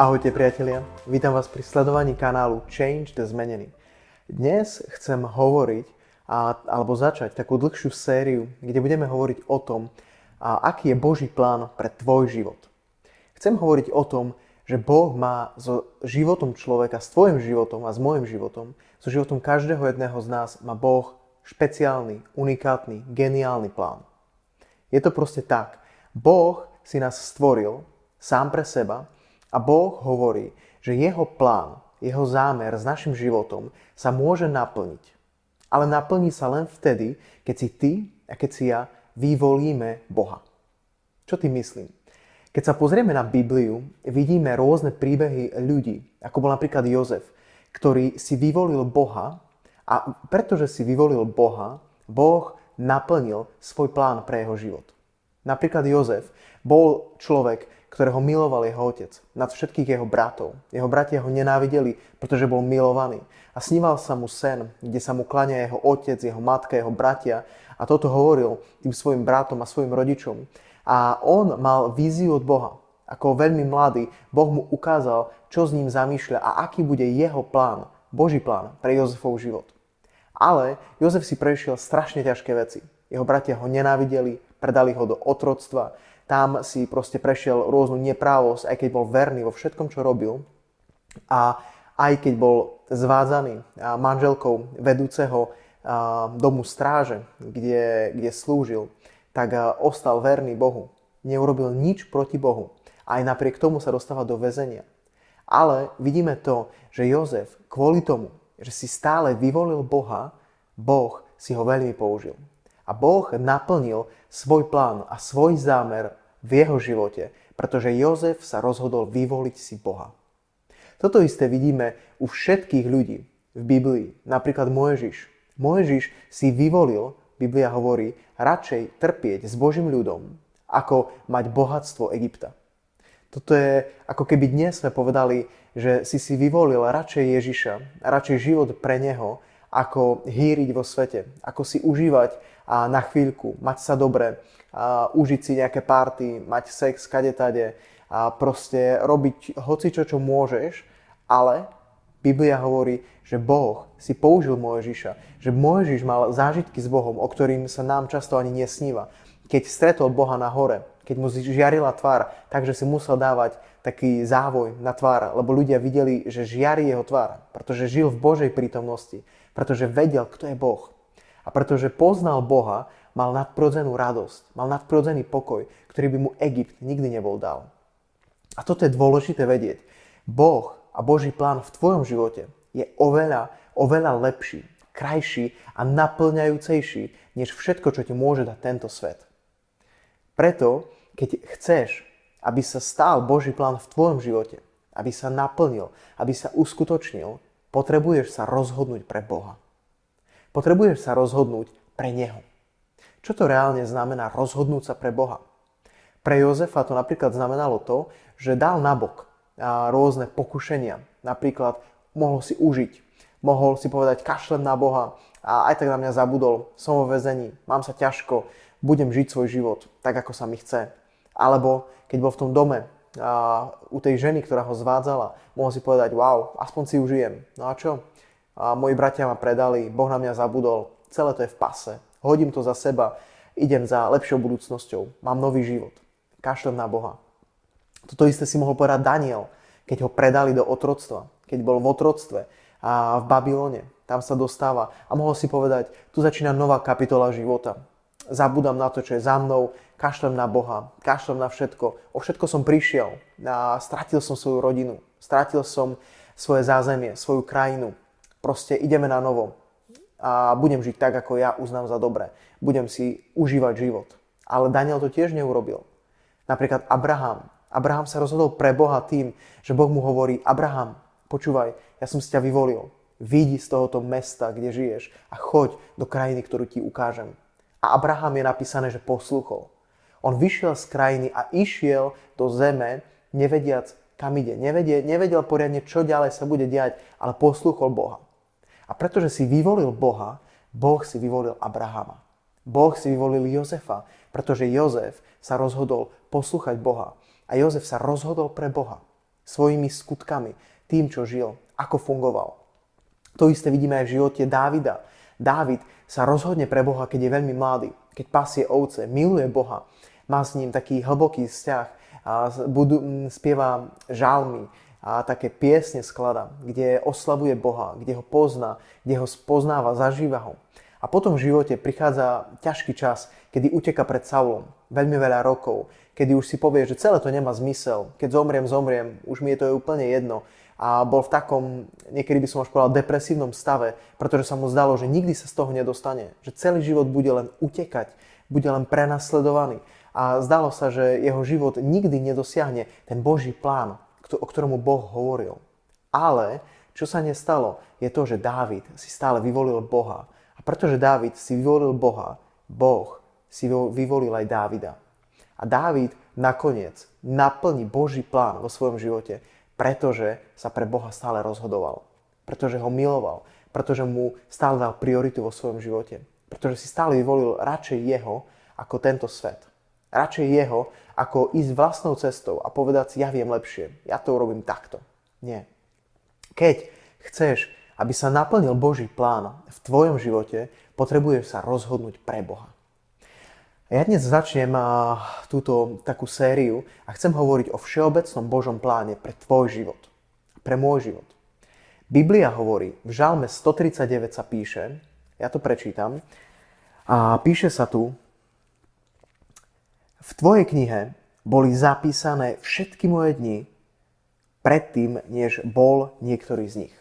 Ahojte priatelia, vítam vás pri sledovaní kanálu Change the Zmenený. Dnes chcem hovoriť a, alebo začať takú dlhšiu sériu, kde budeme hovoriť o tom, a aký je Boží plán pre tvoj život. Chcem hovoriť o tom, že Boh má so životom človeka, s tvojim životom a s môjim životom, so životom každého jedného z nás má Boh špeciálny, unikátny, geniálny plán. Je to proste tak. Boh si nás stvoril sám pre seba a Boh hovorí, že jeho plán, jeho zámer s našim životom sa môže naplniť. Ale naplní sa len vtedy, keď si ty a keď si ja vyvolíme Boha. Čo ty myslím? Keď sa pozrieme na Bibliu, vidíme rôzne príbehy ľudí, ako bol napríklad Jozef, ktorý si vyvolil Boha a pretože si vyvolil Boha, Boh naplnil svoj plán pre jeho život. Napríklad Jozef bol človek, ktorého miloval jeho otec nad všetkých jeho bratov. Jeho bratia ho nenávideli, pretože bol milovaný. A sníval sa mu sen, kde sa mu klania jeho otec, jeho matka, jeho bratia. A toto hovoril tým svojim bratom a svojim rodičom. A on mal víziu od Boha. Ako veľmi mladý, Boh mu ukázal, čo s ním zamýšľa a aký bude jeho plán, Boží plán pre Jozefov život. Ale Jozef si prešiel strašne ťažké veci. Jeho bratia ho nenávideli, predali ho do otroctva, tam si proste prešiel rôznu neprávosť, aj keď bol verný vo všetkom, čo robil. A aj keď bol zvádzaný manželkou vedúceho domu stráže, kde, kde slúžil, tak ostal verný Bohu. Neurobil nič proti Bohu. Aj napriek tomu sa dostáva do väzenia. Ale vidíme to, že Jozef kvôli tomu, že si stále vyvolil Boha, Boh si ho veľmi použil. A Boh naplnil svoj plán a svoj zámer v jeho živote, pretože Jozef sa rozhodol vyvoliť si Boha. Toto isté vidíme u všetkých ľudí v Biblii. Napríklad Mojžiš. Mojžiš si vyvolil, Biblia hovorí, radšej trpieť s Božím ľudom, ako mať bohatstvo Egypta. Toto je ako keby dnes sme povedali, že si si vyvolil radšej Ježiša, radšej život pre Neho, ako hýriť vo svete, ako si užívať a na chvíľku, mať sa dobre, a užiť si nejaké party, mať sex kade tade a proste robiť hocičo, čo môžeš, ale Biblia hovorí, že Boh si použil Mojžiša, že Mojžiš mal zážitky s Bohom, o ktorým sa nám často ani nesníva. Keď stretol Boha na hore, keď mu žiarila tvár, takže si musel dávať taký závoj na tvár, lebo ľudia videli, že žiari jeho tvár, pretože žil v Božej prítomnosti, pretože vedel, kto je Boh. A pretože poznal Boha, mal nadprodzenú radosť, mal nadprodzený pokoj, ktorý by mu Egypt nikdy nebol dal. A toto je dôležité vedieť. Boh a Boží plán v tvojom živote je oveľa, oveľa lepší, krajší a naplňajúcejší, než všetko, čo ti môže dať tento svet. Preto, keď chceš, aby sa stal Boží plán v tvojom živote, aby sa naplnil, aby sa uskutočnil, potrebuješ sa rozhodnúť pre Boha. Potrebuješ sa rozhodnúť pre Neho. Čo to reálne znamená rozhodnúť sa pre Boha? Pre Jozefa to napríklad znamenalo to, že dal nabok rôzne pokušenia. Napríklad mohol si užiť, mohol si povedať kašlem na Boha a aj tak na mňa zabudol, som vo väzení, mám sa ťažko, budem žiť svoj život tak, ako sa mi chce. Alebo keď bol v tom dome a u tej ženy, ktorá ho zvádzala, mohol si povedať, wow, aspoň si užijem. No a čo? A moji bratia ma predali, Boh na mňa zabudol, celé to je v pase, hodím to za seba, idem za lepšou budúcnosťou, mám nový život, kašlem na Boha. Toto isté si mohol povedať Daniel, keď ho predali do otroctva, keď bol v otroctve a v Babylone, tam sa dostáva a mohol si povedať, tu začína nová kapitola života. Zabudám na to, čo je za mnou, kašlem na Boha, kašlem na všetko. O všetko som prišiel a stratil som svoju rodinu, stratil som svoje zázemie, svoju krajinu. Proste ideme na novo a budem žiť tak, ako ja uznám za dobré. Budem si užívať život. Ale Daniel to tiež neurobil. Napríklad Abraham. Abraham sa rozhodol pre Boha tým, že Boh mu hovorí, Abraham, počúvaj, ja som si ťa vyvolil. Vidí z tohoto mesta, kde žiješ a choď do krajiny, ktorú ti ukážem. A Abraham je napísané, že posluchol. On vyšiel z krajiny a išiel do zeme, nevediac, kam ide. Nevedel, nevedel poriadne, čo ďalej sa bude diať, ale posluchol Boha. A pretože si vyvolil Boha, Boh si vyvolil Abrahama. Boh si vyvolil Jozefa, pretože Jozef sa rozhodol poslúchať Boha. A Jozef sa rozhodol pre Boha. Svojimi skutkami, tým, čo žil, ako fungoval. To isté vidíme aj v živote Dávida. Dávid sa rozhodne pre Boha, keď je veľmi mladý, keď pasie ovce, miluje Boha, má s ním taký hlboký vzťah, a budu, spieva žalmy, a také piesne sklada, kde oslavuje Boha, kde ho pozná, kde ho spoznáva, zažíva ho. A potom v živote prichádza ťažký čas, kedy uteka pred Saulom, veľmi veľa rokov, kedy už si povie, že celé to nemá zmysel, keď zomriem, zomriem, už mi je to úplne jedno. A bol v takom, niekedy by som už povedal, depresívnom stave, pretože sa mu zdalo, že nikdy sa z toho nedostane, že celý život bude len utekať, bude len prenasledovaný. A zdalo sa, že jeho život nikdy nedosiahne ten Boží plán, o ktorom Boh hovoril. Ale čo sa nestalo, je to, že Dávid si stále vyvolil Boha. A pretože Dávid si vyvolil Boha, Boh si vyvolil aj Dávida. A Dávid nakoniec naplní Boží plán vo svojom živote, pretože sa pre Boha stále rozhodoval. Pretože ho miloval. Pretože mu stále dal prioritu vo svojom živote. Pretože si stále vyvolil radšej jeho ako tento svet. Radšej jeho, ako ísť vlastnou cestou a povedať si, ja viem lepšie, ja to urobím takto. Nie. Keď chceš, aby sa naplnil Boží plán v tvojom živote, potrebuješ sa rozhodnúť pre Boha. Ja dnes začnem túto takú sériu a chcem hovoriť o všeobecnom Božom pláne pre tvoj život. Pre môj život. Biblia hovorí, v Žalme 139 sa píše, ja to prečítam, a píše sa tu, v tvojej knihe boli zapísané všetky moje dni predtým, než bol niektorý z nich.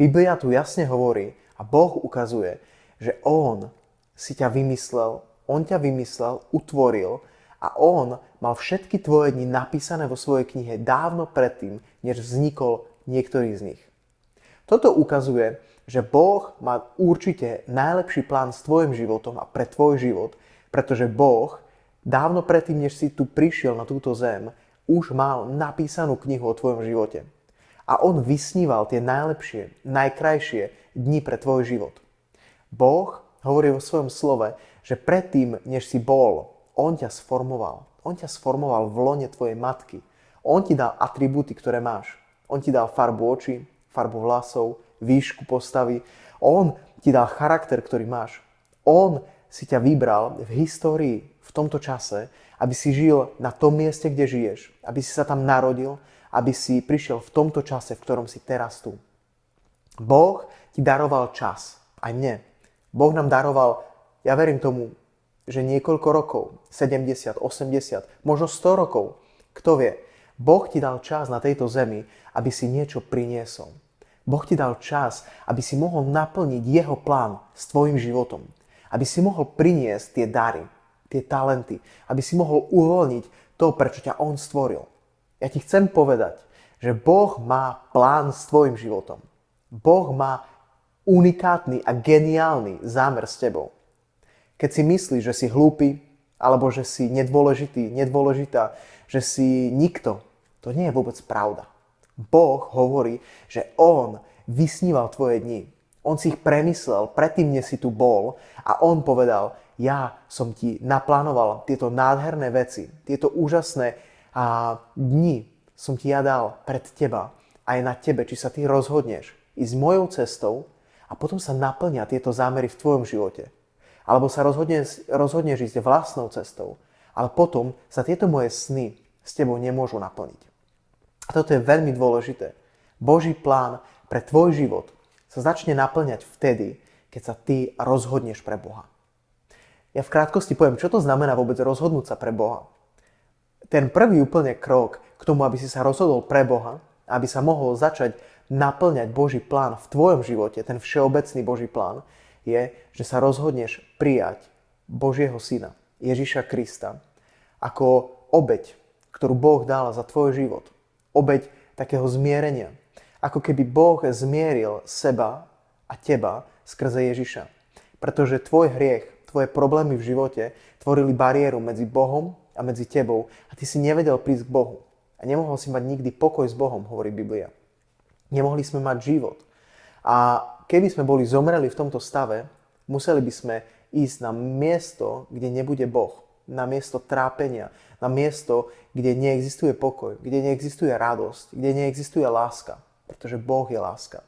Biblia tu jasne hovorí a Boh ukazuje, že On si ťa vymyslel, On ťa vymyslel, utvoril a On mal všetky tvoje dni napísané vo svojej knihe dávno predtým, než vznikol niektorý z nich. Toto ukazuje, že Boh má určite najlepší plán s tvojim životom a pre tvoj život, pretože Boh Dávno predtým, než si tu prišiel na túto zem, už mal napísanú knihu o tvojom živote. A on vysníval tie najlepšie, najkrajšie dni pre tvoj život. Boh hovorí vo svojom slove, že predtým, než si bol, on ťa sformoval. On ťa sformoval v lone tvojej matky. On ti dal atribúty, ktoré máš. On ti dal farbu očí, farbu vlasov, výšku postavy. On ti dal charakter, ktorý máš. On si ťa vybral v histórii, v tomto čase, aby si žil na tom mieste, kde žiješ, aby si sa tam narodil, aby si prišiel v tomto čase, v ktorom si teraz tu. Boh ti daroval čas, aj mne. Boh nám daroval, ja verím tomu, že niekoľko rokov, 70, 80, možno 100 rokov, kto vie, Boh ti dal čas na tejto zemi, aby si niečo priniesol. Boh ti dal čas, aby si mohol naplniť jeho plán s tvojim životom aby si mohol priniesť tie dary, tie talenty, aby si mohol uvoľniť to, prečo ťa On stvoril. Ja ti chcem povedať, že Boh má plán s tvojim životom. Boh má unikátny a geniálny zámer s tebou. Keď si myslíš, že si hlúpy, alebo že si nedôležitý, nedôležitá, že si nikto, to nie je vôbec pravda. Boh hovorí, že On vysníval tvoje dni, on si ich premyslel predtým, než si tu bol a on povedal, ja som ti naplánoval tieto nádherné veci, tieto úžasné a dni som ti ja dal pred teba a je na tebe, či sa ty rozhodneš ísť mojou cestou a potom sa naplňa tieto zámery v tvojom živote. Alebo sa rozhodneš, rozhodneš ísť vlastnou cestou, ale potom sa tieto moje sny s tebou nemôžu naplniť. A toto je veľmi dôležité. Boží plán pre tvoj život sa začne naplňať vtedy, keď sa ty rozhodneš pre Boha. Ja v krátkosti poviem, čo to znamená vôbec rozhodnúť sa pre Boha. Ten prvý úplne krok k tomu, aby si sa rozhodol pre Boha, aby sa mohol začať naplňať Boží plán v tvojom živote, ten všeobecný Boží plán, je, že sa rozhodneš prijať Božieho Syna, Ježiša Krista, ako obeď, ktorú Boh dal za tvoj život. Obeď takého zmierenia. Ako keby Boh zmieril seba a teba skrze Ježiša. Pretože tvoj hriech, tvoje problémy v živote tvorili bariéru medzi Bohom a medzi tebou a ty si nevedel prísť k Bohu. A nemohol si mať nikdy pokoj s Bohom, hovorí Biblia. Nemohli sme mať život. A keby sme boli zomreli v tomto stave, museli by sme ísť na miesto, kde nebude Boh. Na miesto trápenia, na miesto, kde neexistuje pokoj, kde neexistuje radosť, kde neexistuje láska. Pretože Boh je láska.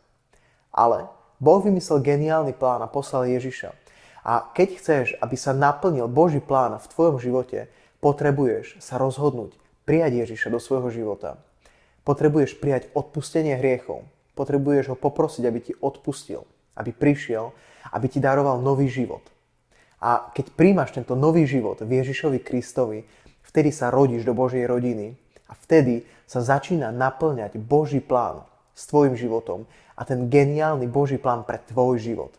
Ale Boh vymyslel geniálny plán a poslal Ježiša. A keď chceš, aby sa naplnil Boží plán v tvojom živote, potrebuješ sa rozhodnúť prijať Ježiša do svojho života. Potrebuješ prijať odpustenie hriechov. Potrebuješ ho poprosiť, aby ti odpustil, aby prišiel, aby ti daroval nový život. A keď príjmaš tento nový život v Ježišovi Kristovi, vtedy sa rodíš do Božej rodiny a vtedy sa začína naplňať Boží plán s tvojim životom a ten geniálny Boží plán pre tvoj život.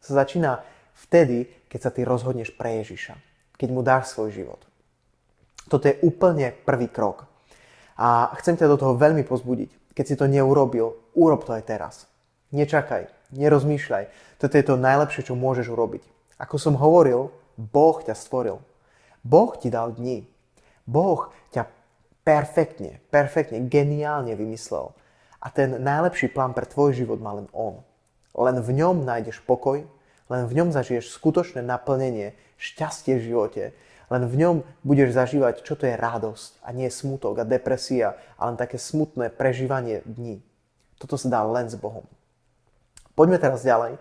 Sa začína vtedy, keď sa ty rozhodneš pre Ježiša, keď mu dáš svoj život. Toto je úplne prvý krok. A chcem ťa do toho veľmi pozbudiť. Keď si to neurobil, urob to aj teraz. Nečakaj, nerozmýšľaj. Toto je to najlepšie, čo môžeš urobiť. Ako som hovoril, Boh ťa stvoril. Boh ti dal dni. Boh ťa perfektne, perfektne, geniálne vymyslel. A ten najlepší plán pre tvoj život má len On. Len v ňom nájdeš pokoj, len v ňom zažiješ skutočné naplnenie, šťastie v živote. Len v ňom budeš zažívať, čo to je radosť a nie smutok a depresia, ale len také smutné prežívanie dní. Toto sa dá len s Bohom. Poďme teraz ďalej.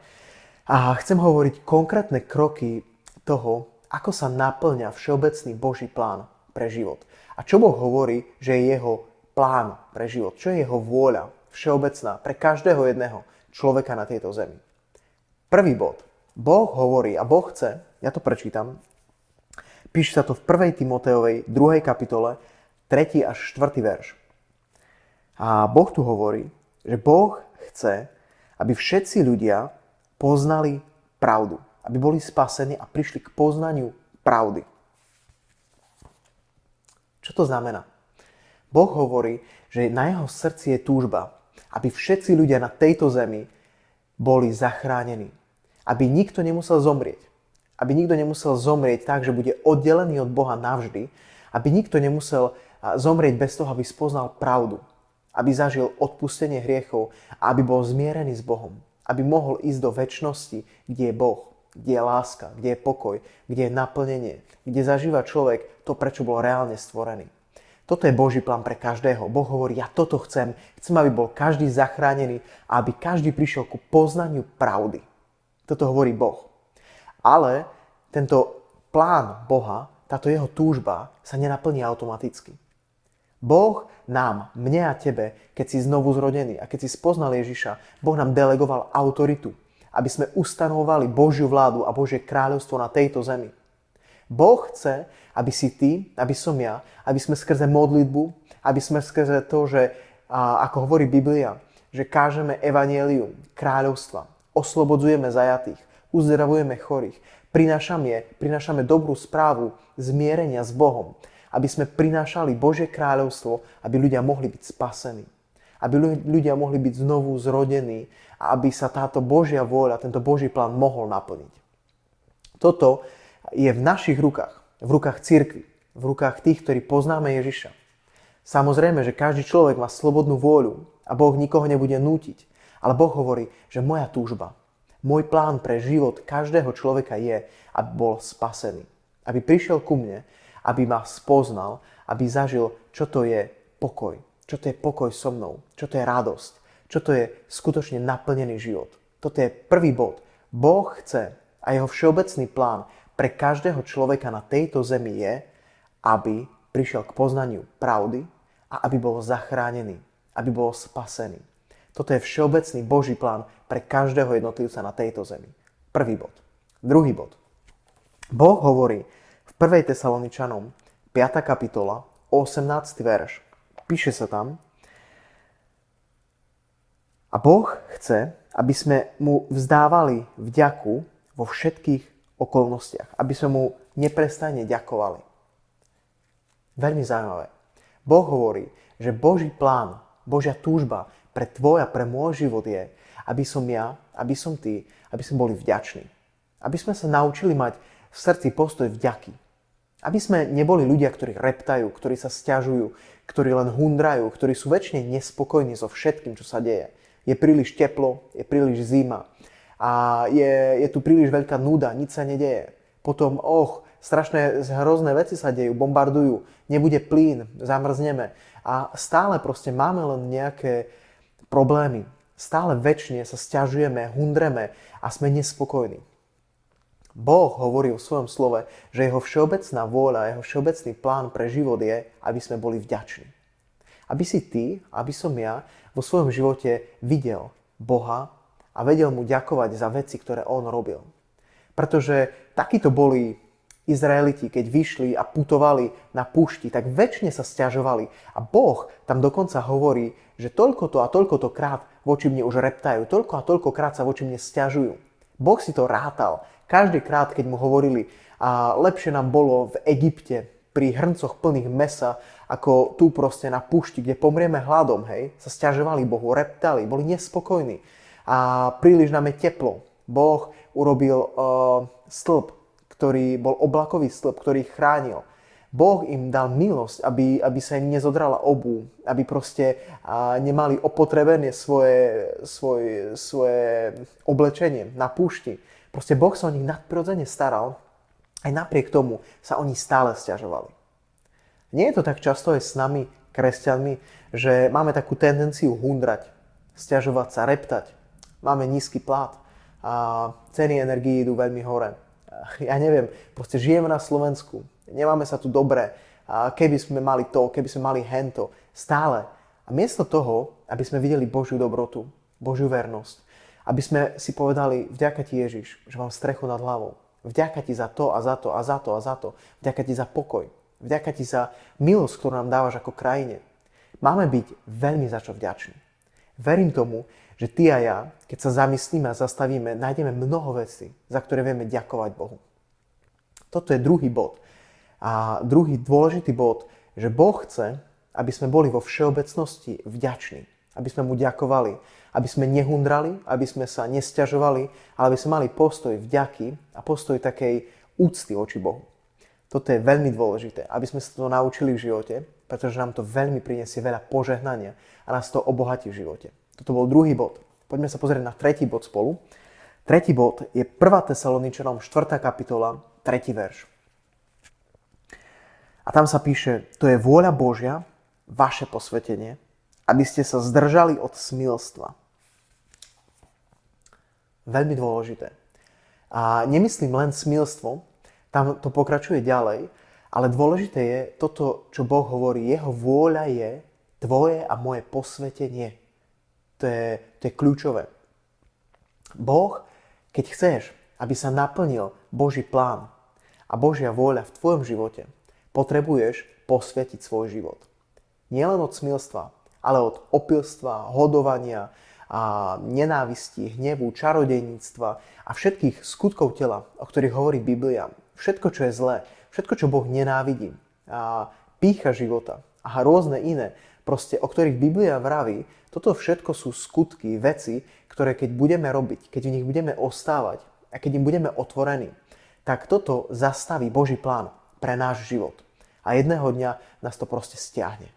A chcem hovoriť konkrétne kroky toho, ako sa naplňa všeobecný Boží plán pre život. A čo Boh hovorí, že je jeho plán pre život, čo je jeho vôľa všeobecná pre každého jedného človeka na tejto zemi. Prvý bod. Boh hovorí a Boh chce, ja to prečítam, píše sa to v 1. Timoteovej 2. kapitole 3. až 4. verš. A Boh tu hovorí, že Boh chce, aby všetci ľudia poznali pravdu. Aby boli spasení a prišli k poznaniu pravdy. Čo to znamená? Boh hovorí, že na jeho srdci je túžba, aby všetci ľudia na tejto zemi boli zachránení. Aby nikto nemusel zomrieť. Aby nikto nemusel zomrieť tak, že bude oddelený od Boha navždy. Aby nikto nemusel zomrieť bez toho, aby spoznal pravdu. Aby zažil odpustenie hriechov a aby bol zmierený s Bohom. Aby mohol ísť do väčšnosti, kde je Boh, kde je láska, kde je pokoj, kde je naplnenie, kde zažíva človek to, prečo bol reálne stvorený. Toto je Boží plán pre každého. Boh hovorí, ja toto chcem. Chcem, aby bol každý zachránený a aby každý prišiel ku poznaniu pravdy. Toto hovorí Boh. Ale tento plán Boha, táto jeho túžba sa nenaplní automaticky. Boh nám, mne a tebe, keď si znovu zrodený a keď si spoznal Ježiša, Boh nám delegoval autoritu, aby sme ustanovali Božiu vládu a Božie kráľovstvo na tejto zemi. Boh chce, aby si ty, aby som ja, aby sme skrze modlitbu, aby sme skrze to, že ako hovorí Biblia, že kážeme evanielium, kráľovstva, oslobodzujeme zajatých, uzdravujeme chorých, prinášame, prinášame dobrú správu zmierenia s Bohom, aby sme prinášali Božie kráľovstvo, aby ľudia mohli byť spasení, aby ľudia mohli byť znovu zrodení a aby sa táto Božia vôľa, tento Boží plán mohol naplniť. Toto je v našich rukách, v rukách cirkvi, v rukách tých, ktorí poznáme Ježiša. Samozrejme, že každý človek má slobodnú vôľu a Boh nikoho nebude nútiť. Ale Boh hovorí, že moja túžba, môj plán pre život každého človeka je, aby bol spasený. Aby prišiel ku mne, aby ma spoznal, aby zažil, čo to je pokoj. Čo to je pokoj so mnou. Čo to je radosť. Čo to je skutočne naplnený život. Toto je prvý bod. Boh chce a jeho všeobecný plán pre každého človeka na tejto zemi je, aby prišiel k poznaniu pravdy a aby bol zachránený, aby bol spasený. Toto je všeobecný Boží plán pre každého jednotlivca na tejto zemi. Prvý bod. Druhý bod. Boh hovorí v 1. Tesaloničanom 5. kapitola 18. verš. Píše sa tam, a Boh chce, aby sme mu vzdávali vďaku vo všetkých okolnostiach, aby sme mu neprestajne ďakovali. Veľmi zaujímavé. Boh hovorí, že Boží plán, Božia túžba pre tvoj a pre môj život je, aby som ja, aby som ty, aby sme boli vďační. Aby sme sa naučili mať v srdci postoj vďaky. Aby sme neboli ľudia, ktorí reptajú, ktorí sa stiažujú, ktorí len hundrajú, ktorí sú väčšine nespokojní so všetkým, čo sa deje. Je príliš teplo, je príliš zima a je, je tu príliš veľká nuda, nič sa nedeje. Potom, och, strašné hrozné veci sa dejú, bombardujú, nebude plyn, zamrzneme. A stále proste máme len nejaké problémy. Stále väčšine sa stiažujeme, hundreme a sme nespokojní. Boh hovorí v svojom slove, že jeho všeobecná vôľa, jeho všeobecný plán pre život je, aby sme boli vďační. Aby si ty, aby som ja vo svojom živote videl Boha a vedel mu ďakovať za veci, ktoré on robil. Pretože takíto boli Izraeliti, keď vyšli a putovali na púšti, tak väčšine sa stiažovali. A Boh tam dokonca hovorí, že toľko to a toľko to krát voči mne už reptajú, toľko a toľko krát sa voči mne stiažujú. Boh si to rátal každý krát, keď mu hovorili, a lepšie nám bolo v Egypte pri hrncoch plných mesa, ako tu proste na pušti, kde pomrieme hladom, hej, sa stiažovali Bohu, reptali, boli nespokojní a príliš nám je teplo. Boh urobil uh, stĺp, ktorý bol oblakový stĺp, ktorý ich chránil. Boh im dal milosť, aby, aby sa im nezodrala obu, aby proste uh, nemali opotrebené svoje, svoje, svoje oblečenie na púšti. Proste Boh sa o nich nadprirodzene staral, aj napriek tomu sa oni stále stiažovali. Nie je to tak často aj s nami, kresťanmi, že máme takú tendenciu hundrať, stiažovať sa, reptať. Máme nízky plat a ceny energií idú veľmi hore. Ja neviem, proste žijeme na Slovensku, nemáme sa tu dobre, keby sme mali to, keby sme mali hento, stále. A miesto toho, aby sme videli Božiu dobrotu, Božiu vernosť, aby sme si povedali, vďaka ti Ježiš, že mám strechu nad hlavou. Vďaka ti za to a za to a za to a za to. Vďaka ti za pokoj. Vďaka ti za milosť, ktorú nám dávaš ako krajine. Máme byť veľmi za čo vďační. Verím tomu, že ty a ja, keď sa zamyslíme a zastavíme, nájdeme mnoho vecí, za ktoré vieme ďakovať Bohu. Toto je druhý bod. A druhý dôležitý bod, že Boh chce, aby sme boli vo všeobecnosti vďační. Aby sme mu ďakovali aby sme nehundrali, aby sme sa nestiažovali, ale aby sme mali postoj vďaky a postoj takej úcty oči Bohu. Toto je veľmi dôležité, aby sme sa to naučili v živote, pretože nám to veľmi prinesie veľa požehnania a nás to obohatí v živote. Toto bol druhý bod. Poďme sa pozrieť na tretí bod spolu. Tretí bod je 1. Tesaloničanom 4. kapitola, 3. verš. A tam sa píše, to je vôľa Božia, vaše posvetenie, aby ste sa zdržali od smilstva. Veľmi dôležité. A nemyslím len smilstvo, tam to pokračuje ďalej, ale dôležité je toto, čo Boh hovorí. Jeho vôľa je tvoje a moje posvetenie. To je, to je kľúčové. Boh, keď chceš, aby sa naplnil Boží plán a Božia vôľa v tvojom živote, potrebuješ posvetiť svoj život. Nielen od smilstva, ale od opilstva, hodovania, a nenávisti, hnevu, čarodejníctva a všetkých skutkov tela, o ktorých hovorí Biblia. Všetko, čo je zlé, všetko, čo Boh nenávidí, a pícha života a rôzne iné, proste, o ktorých Biblia vraví, toto všetko sú skutky, veci, ktoré keď budeme robiť, keď v nich budeme ostávať a keď im budeme otvorení, tak toto zastaví Boží plán pre náš život. A jedného dňa nás to proste stiahne.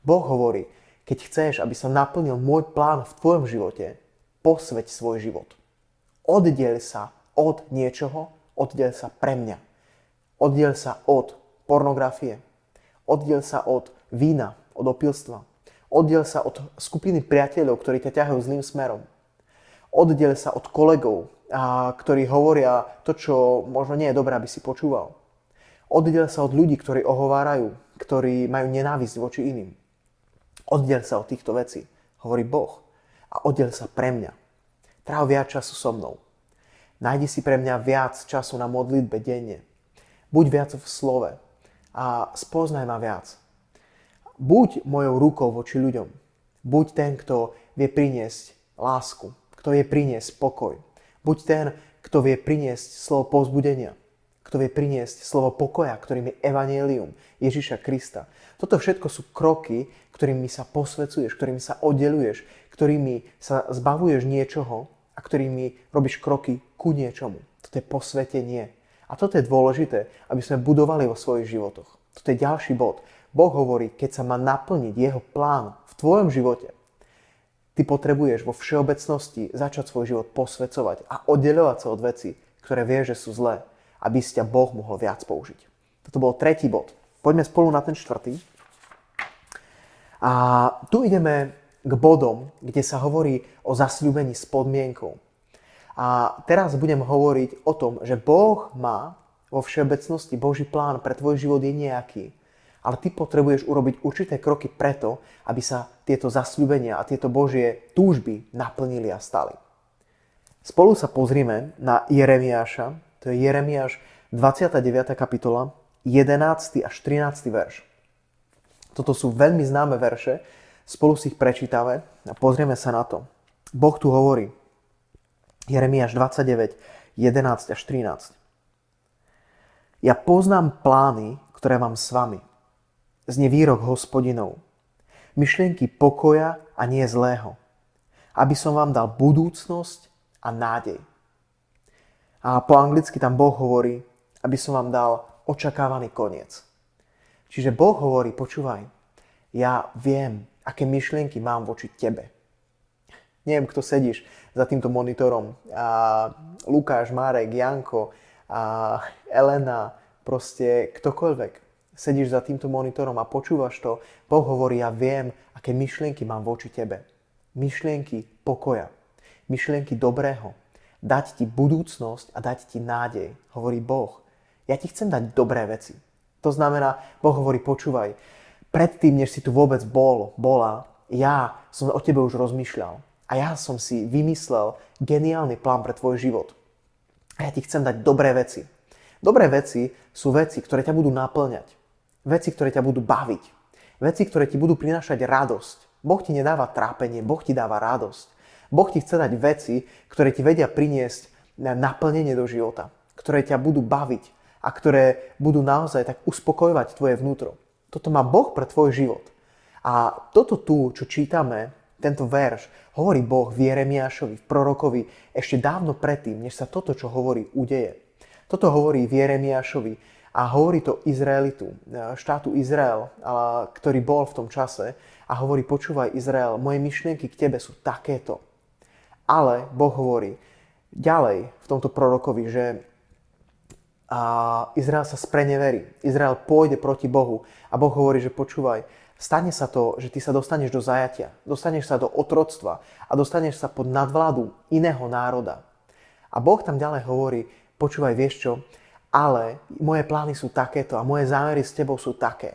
Boh hovorí, keď chceš, aby sa naplnil môj plán v tvojom živote, posveď svoj život. Oddiel sa od niečoho, oddiel sa pre mňa. Oddiel sa od pornografie. Oddiel sa od vína, od opilstva. Oddiel sa od skupiny priateľov, ktorí ťa ťahajú zlým smerom. Oddiel sa od kolegov, ktorí hovoria to, čo možno nie je dobré, aby si počúval. Oddiel sa od ľudí, ktorí ohovárajú, ktorí majú nenávisť voči iným. Oddiel sa od týchto vecí, hovorí Boh. A oddiel sa pre mňa. Tráv viac času so mnou. Nájdi si pre mňa viac času na modlitbe denne. Buď viac v slove a spoznaj ma viac. Buď mojou rukou voči ľuďom. Buď ten, kto vie priniesť lásku, kto vie priniesť pokoj. Buď ten, kto vie priniesť slovo pozbudenia, kto vie priniesť slovo pokoja, ktorým je evanelium Ježiša Krista. Toto všetko sú kroky, ktorými sa posvecuješ, ktorými sa oddeluješ, ktorými sa zbavuješ niečoho a ktorými robíš kroky ku niečomu. Toto je posvetenie. A toto je dôležité, aby sme budovali vo svojich životoch. Toto je ďalší bod. Boh hovorí, keď sa má naplniť jeho plán v tvojom živote, ty potrebuješ vo všeobecnosti začať svoj život posvecovať a oddeľovať sa od veci, ktoré vieš, že sú zlé, aby si ťa Boh mohol viac použiť. Toto bol tretí bod. Poďme spolu na ten štvrtý. A tu ideme k bodom, kde sa hovorí o zasľúbení s podmienkou. A teraz budem hovoriť o tom, že Boh má vo všeobecnosti Boží plán pre tvoj život je nejaký. Ale ty potrebuješ urobiť určité kroky preto, aby sa tieto zasľúbenia a tieto Božie túžby naplnili a stali. Spolu sa pozrime na Jeremiáša, to je Jeremiáš 29. kapitola, 11. až 13. verš. Toto sú veľmi známe verše, spolu si ich prečítame a pozrieme sa na to. Boh tu hovorí, Jeremiáš 29, 11 až 13. Ja poznám plány, ktoré mám s vami. Znie výrok hospodinov. Myšlienky pokoja a nie zlého. Aby som vám dal budúcnosť a nádej. A po anglicky tam Boh hovorí, aby som vám dal očakávaný koniec. Čiže Boh hovorí, počúvaj, ja viem, aké myšlienky mám voči tebe. Neviem, kto sedíš za týmto monitorom. A Lukáš, Marek, Janko, a Elena, proste ktokoľvek. Sedíš za týmto monitorom a počúvaš to. Boh hovorí, ja viem, aké myšlienky mám voči tebe. Myšlienky pokoja. Myšlienky dobrého. Dať ti budúcnosť a dať ti nádej. Hovorí Boh. Ja ti chcem dať dobré veci. To znamená, Boh hovorí, počúvaj, predtým, než si tu vôbec bol, bola, ja som o tebe už rozmýšľal. A ja som si vymyslel geniálny plán pre tvoj život. A ja ti chcem dať dobré veci. Dobré veci sú veci, ktoré ťa budú naplňať. Veci, ktoré ťa budú baviť. Veci, ktoré ti budú prinášať radosť. Boh ti nedáva trápenie, Boh ti dáva radosť. Boh ti chce dať veci, ktoré ti vedia priniesť naplnenie do života. Ktoré ťa budú baviť, a ktoré budú naozaj tak uspokojovať tvoje vnútro. Toto má Boh pre tvoj život. A toto tu, čo čítame, tento verš, hovorí Boh v Jeremiášovi, v prorokovi, ešte dávno predtým, než sa toto, čo hovorí, udeje. Toto hovorí v Jeremiášovi a hovorí to Izraelitu, štátu Izrael, ktorý bol v tom čase a hovorí, počúvaj Izrael, moje myšlienky k tebe sú takéto. Ale Boh hovorí ďalej v tomto prorokovi, že Izrael sa spreneverí. Izrael pôjde proti Bohu a Boh hovorí, že počúvaj, stane sa to, že ty sa dostaneš do zajatia, dostaneš sa do otroctva a dostaneš sa pod nadvládu iného národa. A Boh tam ďalej hovorí, počúvaj, vieš čo, ale moje plány sú takéto a moje zámery s tebou sú také.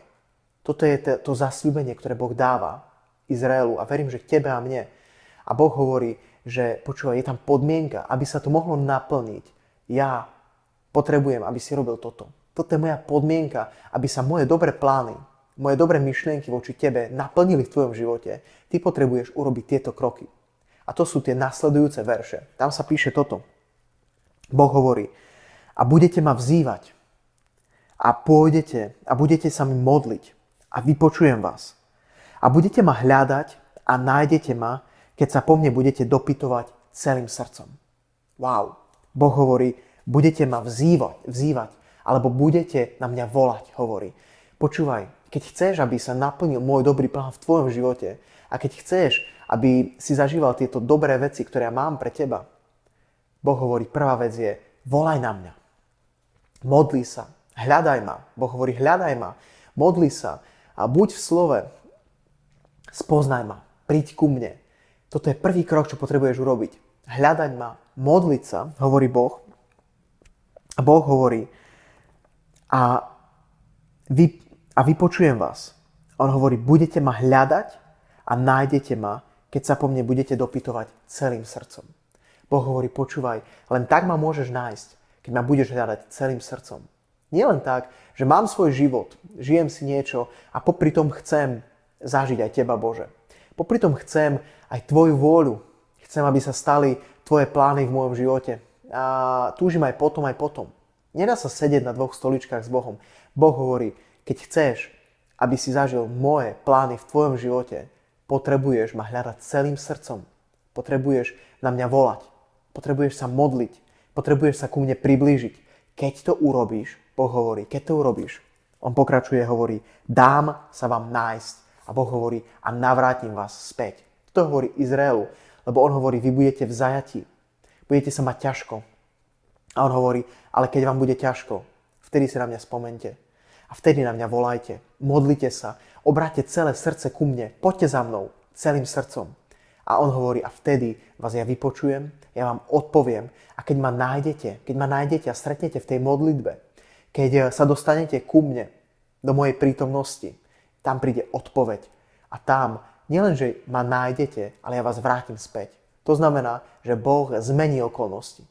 Toto je to, zasľúbenie, ktoré Boh dáva Izraelu a verím, že k tebe a mne. A Boh hovorí, že počúvaj, je tam podmienka, aby sa to mohlo naplniť. Ja Potrebujem, aby si robil toto. Toto je moja podmienka, aby sa moje dobré plány, moje dobré myšlienky voči tebe naplnili v tvojom živote. Ty potrebuješ urobiť tieto kroky. A to sú tie nasledujúce verše. Tam sa píše toto. Boh hovorí, a budete ma vzývať a pôjdete a budete sa mi modliť a vypočujem vás. A budete ma hľadať a nájdete ma, keď sa po mne budete dopytovať celým srdcom. Wow. Boh hovorí, budete ma vzývať, vzývať, alebo budete na mňa volať, hovorí. Počúvaj, keď chceš, aby sa naplnil môj dobrý plán v tvojom živote a keď chceš, aby si zažíval tieto dobré veci, ktoré ja mám pre teba, Boh hovorí, prvá vec je, volaj na mňa. Modli sa, hľadaj ma. Boh hovorí, hľadaj ma, modli sa a buď v slove, spoznaj ma, príď ku mne. Toto je prvý krok, čo potrebuješ urobiť. Hľadať ma, modliť sa, hovorí Boh, a Boh hovorí, a, vy, a vypočujem vás. On hovorí, budete ma hľadať a nájdete ma, keď sa po mne budete dopytovať celým srdcom. Boh hovorí, počúvaj, len tak ma môžeš nájsť, keď ma budeš hľadať celým srdcom. Nie len tak, že mám svoj život, žijem si niečo a popri tom chcem zažiť aj Teba, Bože. Popri tom chcem aj Tvoju vôľu. Chcem, aby sa stali Tvoje plány v môjom živote a túžim aj potom, aj potom. Nedá sa sedieť na dvoch stoličkách s Bohom. Boh hovorí, keď chceš, aby si zažil moje plány v tvojom živote, potrebuješ ma hľadať celým srdcom. Potrebuješ na mňa volať. Potrebuješ sa modliť. Potrebuješ sa ku mne priblížiť. Keď to urobíš, Boh hovorí, keď to urobíš, on pokračuje, hovorí, dám sa vám nájsť. A Boh hovorí, a navrátim vás späť. To hovorí Izraelu, lebo on hovorí, vy budete v zajatí. Budete sa mať ťažko. A on hovorí, ale keď vám bude ťažko, vtedy si na mňa spomente. Vtedy na mňa volajte. Modlite sa. Obráte celé srdce ku mne. Poďte za mnou. Celým srdcom. A on hovorí, a vtedy vás ja vypočujem, ja vám odpoviem. A keď ma nájdete, keď ma nájdete a stretnete v tej modlitbe, keď sa dostanete ku mne, do mojej prítomnosti, tam príde odpoveď. A tam nielenže ma nájdete, ale ja vás vrátim späť. To znamená, že Boh zmení okolnosti.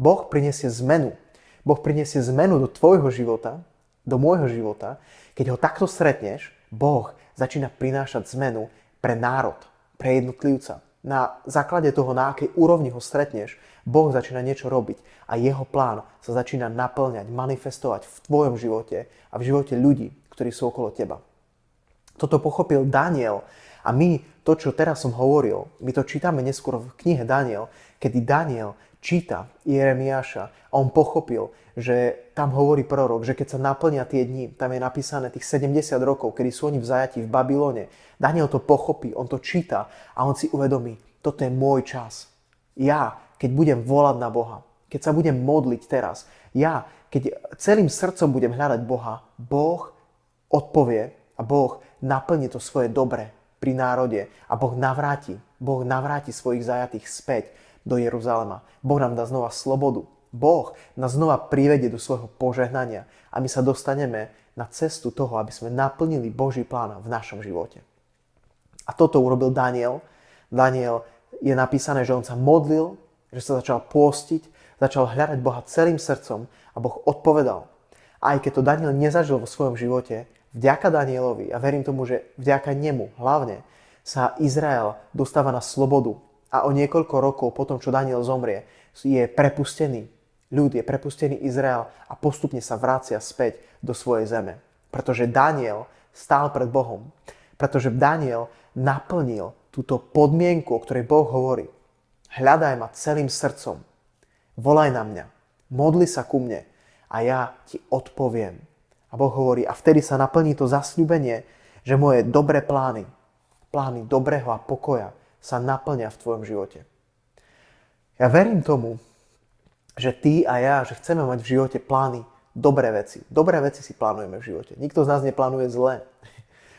Boh prinesie zmenu. Boh prinesie zmenu do tvojho života, do môjho života. Keď ho takto stretneš, Boh začína prinášať zmenu pre národ, pre jednotlivca. Na základe toho, na akej úrovni ho stretneš, Boh začína niečo robiť a jeho plán sa začína naplňať, manifestovať v tvojom živote a v živote ľudí, ktorí sú okolo teba. Toto pochopil Daniel a my, to, čo teraz som hovoril, my to čítame neskôr v knihe Daniel, kedy Daniel číta Jeremiáša a on pochopil, že tam hovorí prorok, že keď sa naplnia tie dni, tam je napísané tých 70 rokov, kedy sú oni v zajati v Babylone. Daniel to pochopí, on to číta a on si uvedomí, toto je môj čas. Ja, keď budem volať na Boha, keď sa budem modliť teraz, ja, keď celým srdcom budem hľadať Boha, Boh odpovie a Boh naplní to svoje dobre pri národe a Boh navráti, Boh navráti svojich zajatých späť do Jeruzalema. Boh nám dá znova slobodu. Boh nás znova privedie do svojho požehnania a my sa dostaneme na cestu toho, aby sme naplnili Boží plán v našom živote. A toto urobil Daniel. Daniel je napísané, že on sa modlil, že sa začal pôstiť, začal hľadať Boha celým srdcom a Boh odpovedal. A aj keď to Daniel nezažil vo svojom živote, vďaka Danielovi a verím tomu, že vďaka nemu hlavne sa Izrael dostáva na slobodu a o niekoľko rokov potom, čo Daniel zomrie, je prepustený. Ľud je prepustený Izrael a postupne sa vracia späť do svojej zeme. Pretože Daniel stál pred Bohom. Pretože Daniel naplnil túto podmienku, o ktorej Boh hovorí. Hľadaj ma celým srdcom. Volaj na mňa. Modli sa ku mne a ja ti odpoviem. A Boh hovorí, a vtedy sa naplní to zasľubenie, že moje dobré plány, plány dobrého a pokoja sa naplňa v tvojom živote. Ja verím tomu, že ty a ja, že chceme mať v živote plány dobré veci. Dobré veci si plánujeme v živote. Nikto z nás neplánuje zle.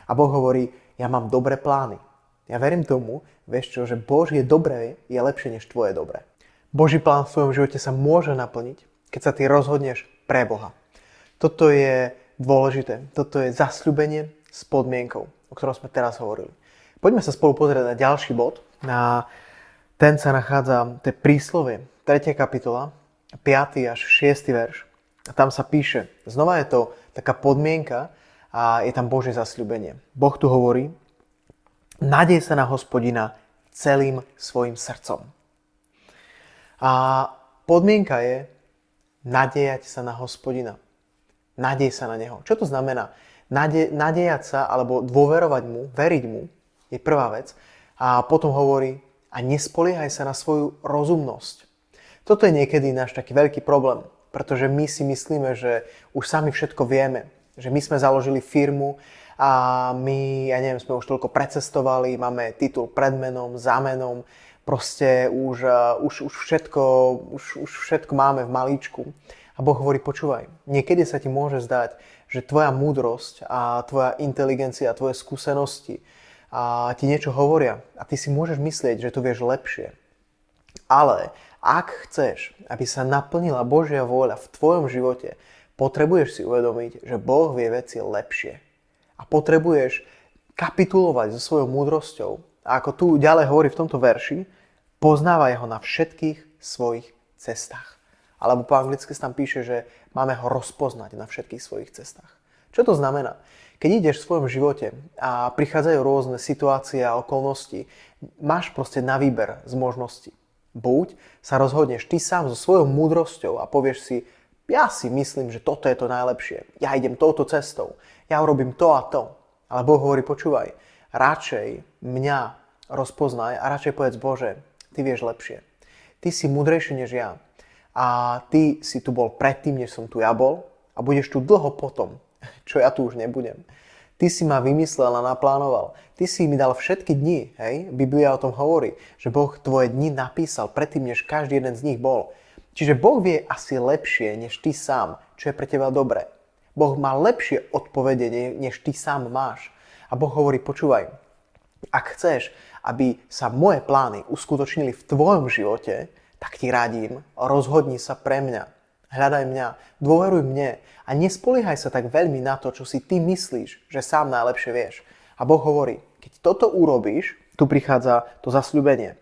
A Boh hovorí, ja mám dobré plány. Ja verím tomu, vieš čo, že Božie dobré je lepšie než tvoje dobré. Boží plán v svojom živote sa môže naplniť, keď sa ty rozhodneš pre Boha. Toto je dôležité. Toto je zasľubenie s podmienkou, o ktorom sme teraz hovorili. Poďme sa spolu pozrieť na ďalší bod. Na ten sa nachádza, to je príslovie, 3. kapitola, 5. až 6. verš. A tam sa píše, znova je to taká podmienka a je tam Božie zasľubenie. Boh tu hovorí, nadej sa na hospodina celým svojim srdcom. A podmienka je nadejať sa na hospodina. Nadej sa na neho. Čo to znamená? Nade, nadejať sa alebo dôverovať mu, veriť mu, je prvá vec. A potom hovorí, a nespoliehaj sa na svoju rozumnosť. Toto je niekedy náš taký veľký problém, pretože my si myslíme, že už sami všetko vieme, že my sme založili firmu a my, ja neviem, sme už toľko precestovali, máme titul pred menom, za menom, proste už, už, už, všetko, už, už všetko máme v malíčku. A Boh hovorí, počúvaj, niekedy sa ti môže zdať, že tvoja múdrosť a tvoja inteligencia, tvoje skúsenosti, a ti niečo hovoria a ty si môžeš myslieť, že to vieš lepšie. Ale ak chceš, aby sa naplnila Božia vôľa v tvojom živote, potrebuješ si uvedomiť, že Boh vie veci lepšie. A potrebuješ kapitulovať so svojou múdrosťou. A ako tu ďalej hovorí v tomto verši, poznávaj ho na všetkých svojich cestách. Alebo po anglicky tam píše, že máme ho rozpoznať na všetkých svojich cestách. Čo to znamená? Keď ideš v svojom živote a prichádzajú rôzne situácie a okolnosti, máš proste na výber z možností. Buď sa rozhodneš ty sám so svojou múdrosťou a povieš si, Ja si myslím, že toto je to najlepšie. Ja idem touto cestou. Ja urobím to a to. Ale Boh hovorí, počúvaj, radšej mňa rozpoznaj a radšej povedz, Bože, ty vieš lepšie. Ty si múdrejší než ja. A ty si tu bol predtým, než som tu ja bol a budeš tu dlho potom, čo ja tu už nebudem. Ty si ma vymyslel a naplánoval. Ty si mi dal všetky dni, hej? Biblia o tom hovorí, že Boh tvoje dni napísal predtým, než každý jeden z nich bol. Čiže Boh vie asi lepšie, než ty sám, čo je pre teba dobré. Boh má lepšie odpovedenie, než ty sám máš. A Boh hovorí, počúvaj, ak chceš, aby sa moje plány uskutočnili v tvojom živote, tak ti radím, rozhodni sa pre mňa. Hľadaj mňa, dôveruj mne a nespoliehaj sa tak veľmi na to, čo si ty myslíš, že sám najlepšie vieš. A Boh hovorí, keď toto urobíš, tu prichádza to zasľubenie.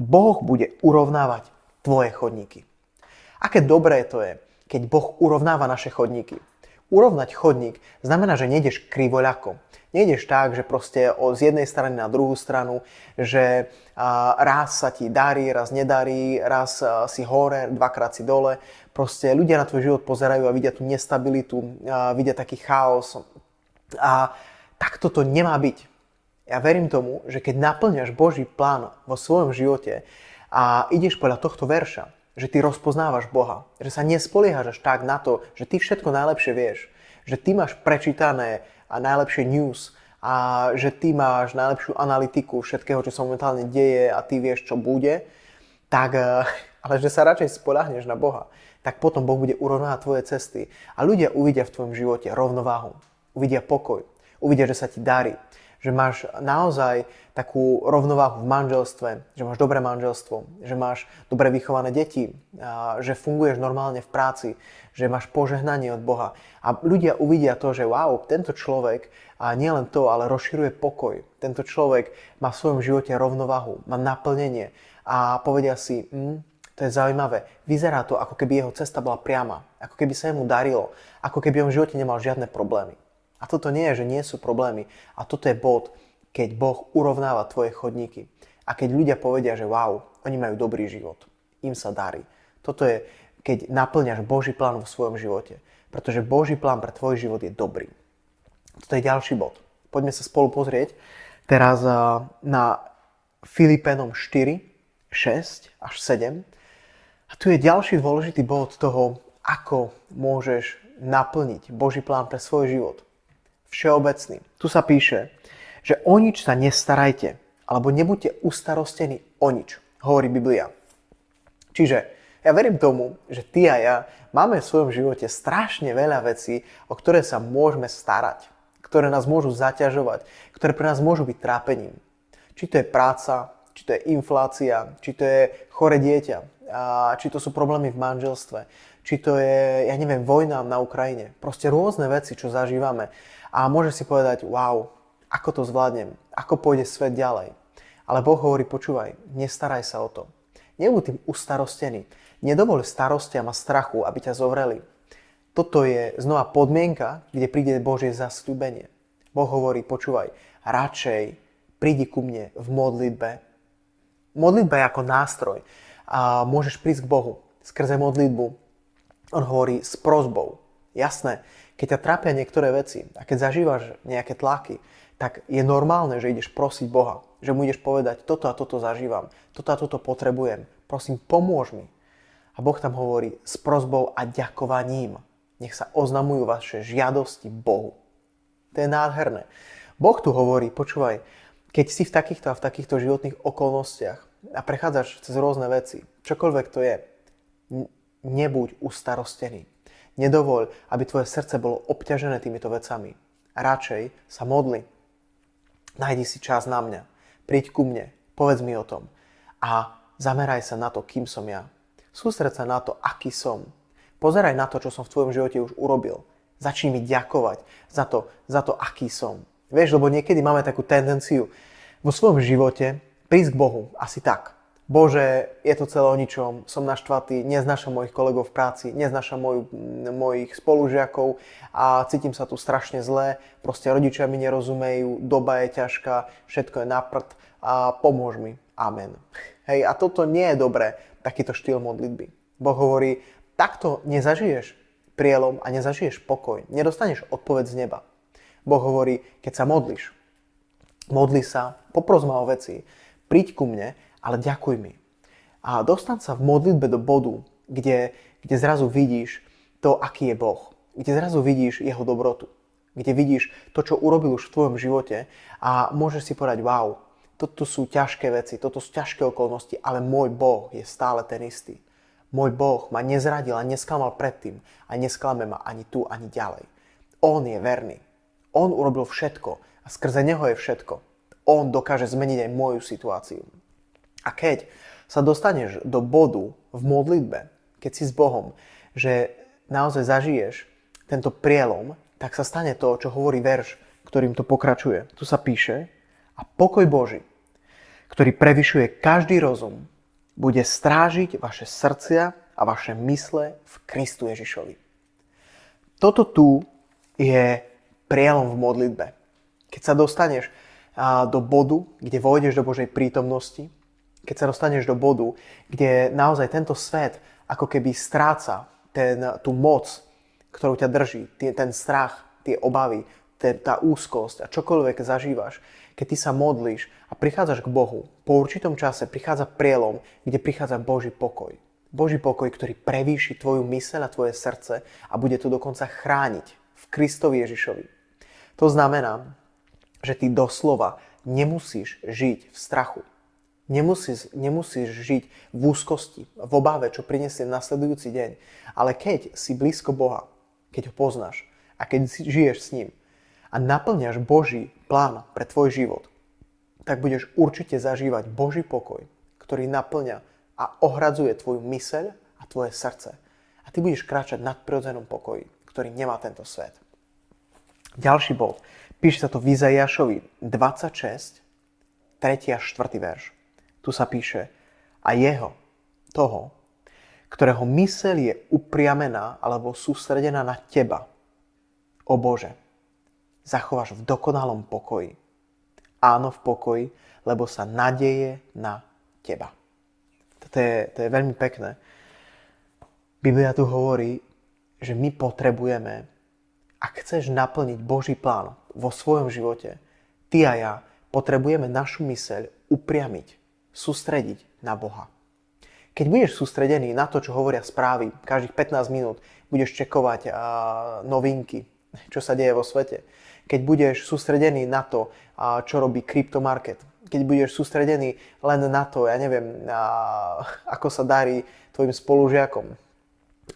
Boh bude urovnávať tvoje chodníky. Aké dobré to je, keď Boh urovnáva naše chodníky. Urovnať chodník znamená, že nejdeš krivoľako. Nejdeš tak, že proste z jednej strany na druhú stranu, že raz sa ti darí, raz nedarí, raz si hore, dvakrát si dole. Proste ľudia na tvoj život pozerajú a vidia tú nestabilitu, vidia taký chaos. A takto to nemá byť. Ja verím tomu, že keď naplňaš Boží plán vo svojom živote a ideš podľa tohto verša, že ty rozpoznávaš Boha. Že sa nespoliehaš až tak na to, že ty všetko najlepšie vieš. Že ty máš prečítané a najlepšie news a že ty máš najlepšiu analytiku všetkého, čo sa momentálne deje a ty vieš, čo bude, tak, eh, ale že sa radšej spolahneš na Boha, tak potom Boh bude urovnávať tvoje cesty a ľudia uvidia v tvojom živote rovnováhu, uvidia pokoj, uvidia, že sa ti darí, že máš naozaj takú rovnováhu v manželstve, že máš dobré manželstvo, že máš dobre vychované deti, že funguješ normálne v práci, že máš požehnanie od Boha. A ľudia uvidia to, že wow, tento človek a nie len to, ale rozširuje pokoj. Tento človek má v svojom živote rovnováhu, má naplnenie a povedia si, hm, to je zaujímavé, vyzerá to, ako keby jeho cesta bola priama, ako keby sa mu darilo, ako keby on v živote nemal žiadne problémy. A toto nie je, že nie sú problémy. A toto je bod, keď Boh urovnáva tvoje chodníky. A keď ľudia povedia, že wow, oni majú dobrý život, im sa darí. Toto je, keď naplňaš Boží plán vo svojom živote. Pretože Boží plán pre tvoj život je dobrý. Toto je ďalší bod. Poďme sa spolu pozrieť teraz na Filipenom 4, 6 až 7. A tu je ďalší dôležitý bod toho, ako môžeš naplniť Boží plán pre svoj život všeobecný. Tu sa píše, že o nič sa nestarajte, alebo nebuďte ustarostení o nič, hovorí Biblia. Čiže ja verím tomu, že ty a ja máme v svojom živote strašne veľa vecí, o ktoré sa môžeme starať, ktoré nás môžu zaťažovať, ktoré pre nás môžu byť trápením. Či to je práca, či to je inflácia, či to je chore dieťa, a či to sú problémy v manželstve, či to je, ja neviem, vojna na Ukrajine. Proste rôzne veci, čo zažívame a môže si povedať, wow, ako to zvládnem, ako pôjde svet ďalej. Ale Boh hovorí, počúvaj, nestaraj sa o to. Nebuď tým ustarostený. Nedovol starostiam a strachu, aby ťa zovreli. Toto je znova podmienka, kde príde Božie zasľúbenie. Boh hovorí, počúvaj, radšej prídi ku mne v modlitbe. Modlitba je ako nástroj a môžeš prísť k Bohu skrze modlitbu. On hovorí s prozbou. Jasné, keď ťa trápia niektoré veci a keď zažívaš nejaké tlaky, tak je normálne, že ideš prosiť Boha. Že mu ideš povedať, toto a toto zažívam, toto a toto potrebujem. Prosím, pomôž mi. A Boh tam hovorí s prozbou a ďakovaním. Nech sa oznamujú vaše žiadosti Bohu. To je nádherné. Boh tu hovorí, počúvaj, keď si v takýchto a v takýchto životných okolnostiach a prechádzaš cez rôzne veci, čokoľvek to je, nebuď ustarostený. Nedovoľ, aby tvoje srdce bolo obťažené týmito vecami. Radšej sa modli. Najdi si čas na mňa. Príď ku mne. Povedz mi o tom. A zameraj sa na to, kým som ja. Sústred sa na to, aký som. Pozeraj na to, čo som v tvojom živote už urobil. Začni mi ďakovať za to, za to, aký som. Vieš, lebo niekedy máme takú tendenciu vo svojom živote prísť k Bohu asi tak. Bože, je to celé o ničom, som naštvatý, neznašam mojich kolegov v práci, neznašam moj, mojich spolužiakov a cítim sa tu strašne zle, proste rodičia mi nerozumejú, doba je ťažká, všetko je na prd a pomôž mi. Amen. Hej, a toto nie je dobré, takýto štýl modlitby. Boh hovorí, takto nezažiješ prielom a nezažiješ pokoj, nedostaneš odpoveď z neba. Boh hovorí, keď sa modlíš, modli sa, popros ma o veci, príď ku mne, ale ďakuj mi. A dostan sa v modlitbe do bodu, kde, kde zrazu vidíš to, aký je Boh. Kde zrazu vidíš jeho dobrotu. Kde vidíš to, čo urobil už v tvojom živote a môžeš si povedať, wow, toto sú ťažké veci, toto sú ťažké okolnosti, ale môj Boh je stále ten istý. Môj Boh ma nezradil a nesklamal predtým a nesklame ma ani tu, ani ďalej. On je verný. On urobil všetko a skrze Neho je všetko. On dokáže zmeniť aj moju situáciu. A keď sa dostaneš do bodu v modlitbe, keď si s Bohom, že naozaj zažiješ tento prielom, tak sa stane to, čo hovorí verš, ktorým to pokračuje. Tu sa píše, a pokoj Boží, ktorý prevyšuje každý rozum, bude strážiť vaše srdcia a vaše mysle v Kristu Ježišovi. Toto tu je prielom v modlitbe. Keď sa dostaneš do bodu, kde vojdeš do Božej prítomnosti, keď sa dostaneš do bodu, kde naozaj tento svet ako keby stráca ten, tú moc, ktorú ťa drží, ten strach, tie obavy, tá úzkosť a čokoľvek zažívaš, keď ty sa modlíš a prichádzaš k Bohu, po určitom čase prichádza prielom, kde prichádza Boží pokoj. Boží pokoj, ktorý prevýši tvoju myseľ a tvoje srdce a bude to dokonca chrániť v Kristovi Ježišovi. To znamená, že ty doslova nemusíš žiť v strachu. Nemusíš, nemusíš žiť v úzkosti, v obave, čo prinesie nasledujúci deň. Ale keď si blízko Boha, keď ho poznáš a keď žiješ s ním, a naplňaš Boží plán pre tvoj život, tak budeš určite zažívať Boží pokoj, ktorý naplňa a ohradzuje tvoju myseľ a tvoje srdce. A ty budeš kráčať nad prirodzenom pokoji, ktorý nemá tento svet. Ďalší bod. Píše sa to v Izaiášovi 26, 3. a 4. verš. Tu sa píše, a jeho, toho, ktorého myseľ je upriamená alebo sústredená na teba, o Bože, zachováš v dokonalom pokoji. Áno, v pokoji, lebo sa nadeje na teba. To je, to je veľmi pekné. Biblia tu hovorí, že my potrebujeme, ak chceš naplniť Boží plán vo svojom živote, ty a ja potrebujeme našu myseľ upriamiť, sústrediť na Boha. Keď budeš sústredený na to, čo hovoria správy, každých 15 minút budeš čekovať novinky, čo sa deje vo svete, keď budeš sústredený na to, čo robí kryptomarket, keď budeš sústredený len na to, ja neviem, ako sa darí tvojim spolužiakom,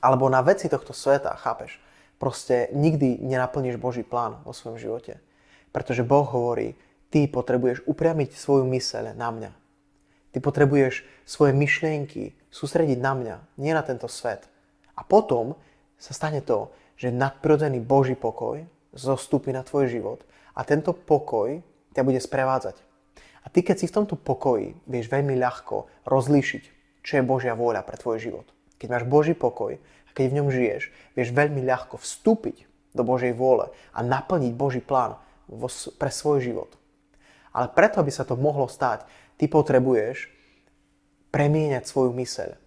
alebo na veci tohto sveta, chápeš? Proste nikdy nenaplníš Boží plán vo svojom živote. Pretože Boh hovorí, ty potrebuješ upriamiť svoju myseľ na mňa. Ty potrebuješ svoje myšlienky sústrediť na mňa, nie na tento svet. A potom sa stane to, že nadprirodzený Boží pokoj, zostupí na tvoj život a tento pokoj ťa bude sprevádzať. A ty, keď si v tomto pokoji, vieš veľmi ľahko rozlíšiť, čo je Božia vôľa pre tvoj život. Keď máš Boží pokoj a keď v ňom žiješ, vieš veľmi ľahko vstúpiť do Božej vôle a naplniť Boží plán pre svoj život. Ale preto, aby sa to mohlo stať, ty potrebuješ premieňať svoju myseľ,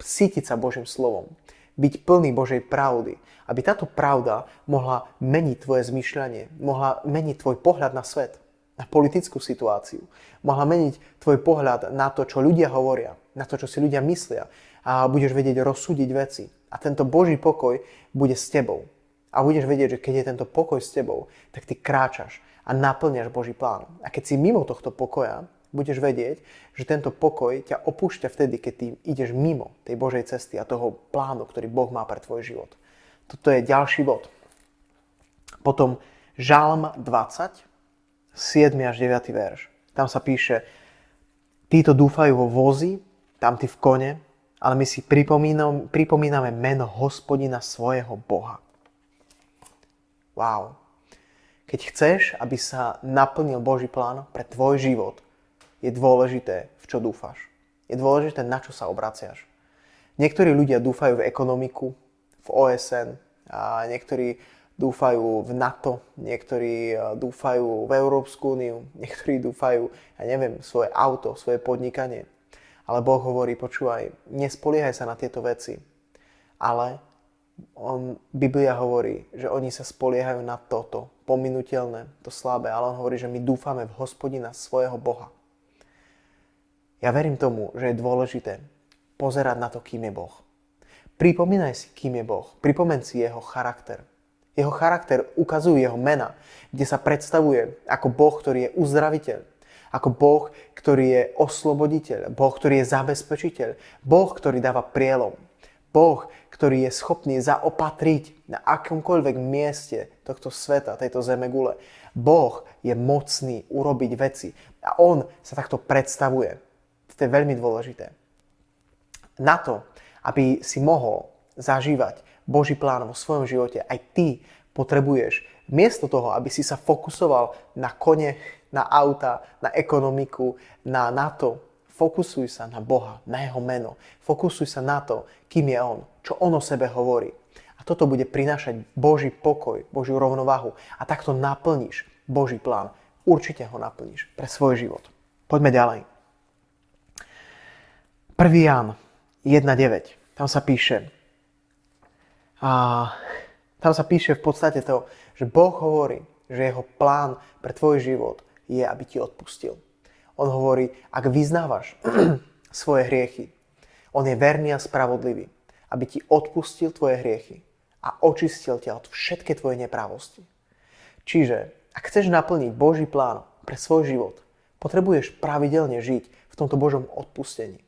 cítiť sa Božím slovom, byť plný Božej pravdy, aby táto pravda mohla meniť tvoje zmýšľanie, mohla meniť tvoj pohľad na svet, na politickú situáciu, mohla meniť tvoj pohľad na to, čo ľudia hovoria, na to, čo si ľudia myslia a budeš vedieť rozsúdiť veci. A tento Boží pokoj bude s tebou. A budeš vedieť, že keď je tento pokoj s tebou, tak ty kráčaš a naplňaš Boží plán. A keď si mimo tohto pokoja, budeš vedieť, že tento pokoj ťa opúšťa vtedy, keď ty ideš mimo tej Božej cesty a toho plánu, ktorý Boh má pre tvoj život. Toto je ďalší bod. Potom Žalm 20, 7 až 9 verš. Tam sa píše, títo dúfajú vo vozi, tam ty v kone, ale my si pripomíname, pripomíname meno hospodina svojho Boha. Wow. Keď chceš, aby sa naplnil Boží plán pre tvoj život, je dôležité, v čo dúfaš. Je dôležité, na čo sa obraciaš. Niektorí ľudia dúfajú v ekonomiku, v OSN, a niektorí dúfajú v NATO, niektorí e, dúfajú v Európsku úniu, niektorí dúfajú, ja neviem, svoje auto, svoje podnikanie. Ale Boh hovorí, počúvaj, nespoliehaj sa na tieto veci, ale on, Biblia hovorí, že oni sa spoliehajú na toto, pominutelné, to slabé, ale on hovorí, že my dúfame v hospodina svojho Boha. Ja verím tomu, že je dôležité pozerať na to, kým je Boh. Pripomínaj si, kým je Boh. Pripomen si jeho charakter. Jeho charakter ukazuje jeho mena, kde sa predstavuje ako Boh, ktorý je uzdraviteľ, ako Boh, ktorý je osloboditeľ, Boh, ktorý je zabezpečiteľ, Boh, ktorý dáva prielom, Boh, ktorý je schopný zaopatriť na akomkoľvek mieste tohto sveta, tejto zeme gule. Boh je mocný urobiť veci a On sa takto predstavuje. To je veľmi dôležité. Na to, aby si mohol zažívať Boží plán vo svojom živote, aj ty potrebuješ miesto toho, aby si sa fokusoval na kone, na auta, na ekonomiku, na, to, Fokusuj sa na Boha, na Jeho meno. Fokusuj sa na to, kým je On, čo On o sebe hovorí. A toto bude prinášať Boží pokoj, Božiu rovnováhu. A takto naplníš Boží plán. Určite ho naplníš pre svoj život. Poďme ďalej. 1. Ján 1.9. Tam sa píše, a tam sa píše v podstate to, že Boh hovorí, že jeho plán pre tvoj život je, aby ti odpustil. On hovorí, ak vyznávaš svoje hriechy, on je verný a spravodlivý, aby ti odpustil tvoje hriechy a očistil ťa od všetky tvoje neprávosti. Čiže, ak chceš naplniť Boží plán pre svoj život, potrebuješ pravidelne žiť v tomto Božom odpustení.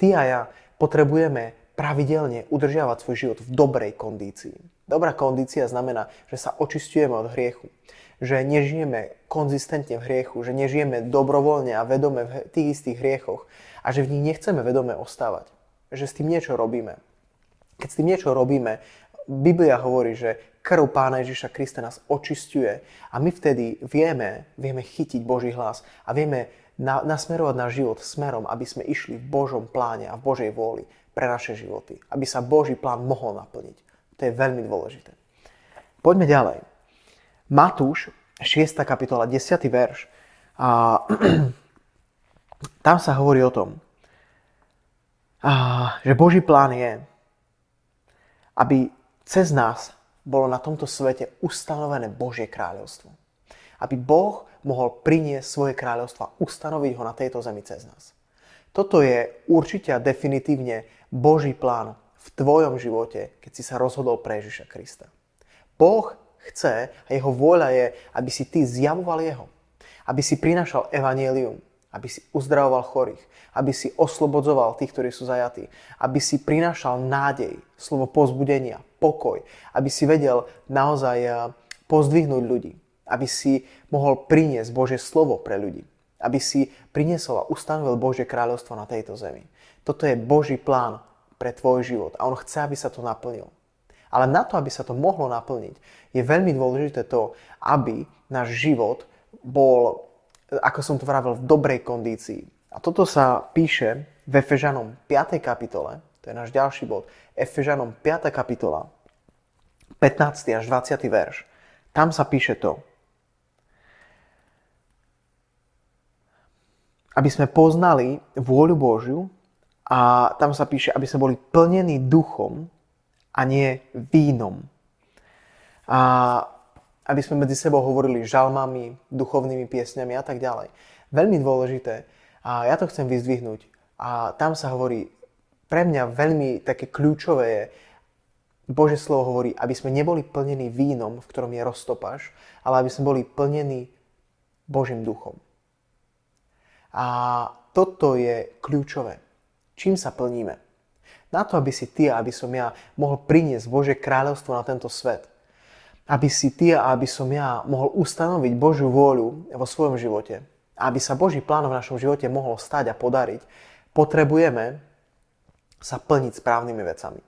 Ty a ja potrebujeme pravidelne udržiavať svoj život v dobrej kondícii. Dobrá kondícia znamená, že sa očistujeme od hriechu že nežijeme konzistentne v hriechu, že nežijeme dobrovoľne a vedome v tých istých hriechoch a že v nich nechceme vedome ostávať. Že s tým niečo robíme. Keď s tým niečo robíme, Biblia hovorí, že krv Pána Ježiša Krista nás očistuje a my vtedy vieme, vieme chytiť Boží hlas a vieme na, nasmerovať náš život smerom, aby sme išli v Božom pláne a v Božej vôli pre naše životy. Aby sa Boží plán mohol naplniť. To je veľmi dôležité. Poďme ďalej. Matúš, 6. kapitola, 10. verš. A tam sa hovorí o tom, a, že Boží plán je, aby cez nás bolo na tomto svete ustanovené Božie kráľovstvo. Aby Boh mohol priniesť svoje kráľovstvo a ustanoviť ho na tejto zemi cez nás. Toto je určite a definitívne Boží plán v tvojom živote, keď si sa rozhodol pre Ježiša Krista. Boh chce a jeho vôľa je, aby si ty zjavoval jeho. Aby si prinašal evanielium, aby si uzdravoval chorých, aby si oslobodzoval tých, ktorí sú zajatí, aby si prinášal nádej, slovo pozbudenia, pokoj, aby si vedel naozaj eh, pozdvihnúť ľudí, aby si mohol priniesť Božie slovo pre ľudí, aby si priniesol a ustanovil Božie kráľovstvo na tejto zemi. Toto je Boží plán pre tvoj život a on chce, aby sa to naplnilo. Ale na to, aby sa to mohlo naplniť, je veľmi dôležité to, aby náš život bol, ako som to vravil, v dobrej kondícii. A toto sa píše v Efežanom 5. kapitole, to je náš ďalší bod, Efežanom 5. kapitola, 15. až 20. verš. Tam sa píše to, aby sme poznali vôľu Božiu a tam sa píše, aby sme boli plnení duchom, a nie vínom. A aby sme medzi sebou hovorili žalmami, duchovnými piesňami a tak ďalej. Veľmi dôležité. A ja to chcem vyzdvihnúť. A tam sa hovorí, pre mňa veľmi také kľúčové je, Bože slovo hovorí, aby sme neboli plnení vínom, v ktorom je roztopaš, ale aby sme boli plnení Božím duchom. A toto je kľúčové. Čím sa plníme? Na to, aby si ty a aby som ja mohol priniesť Božie kráľovstvo na tento svet. Aby si ty a aby som ja mohol ustanoviť Božiu vôľu vo svojom živote. Aby sa Boží plán v našom živote mohol stať a podariť, potrebujeme sa plniť správnymi vecami.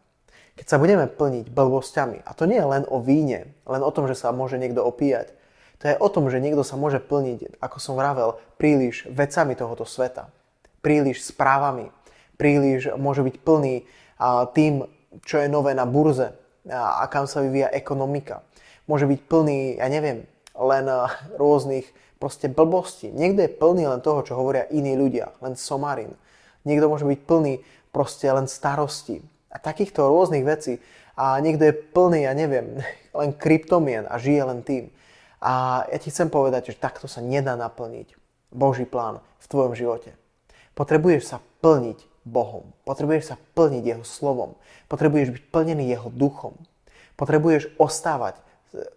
Keď sa budeme plniť blbosťami, a to nie je len o víne, len o tom, že sa môže niekto opíjať, to je o tom, že niekto sa môže plniť, ako som vravel, príliš vecami tohoto sveta. Príliš správami, príliš môže byť plný tým, čo je nové na burze a kam sa vyvíja ekonomika. Môže byť plný, ja neviem, len rôznych proste blbostí. Niekto je plný len toho, čo hovoria iní ľudia, len somarin. Niekto môže byť plný proste len starosti a takýchto rôznych vecí, A niekto je plný, ja neviem, len kryptomien a žije len tým. A ja ti chcem povedať, že takto sa nedá naplniť Boží plán v tvojom živote. Potrebuješ sa plniť Bohom. Potrebuješ sa plniť Jeho slovom. Potrebuješ byť plnený Jeho duchom. Potrebuješ ostávať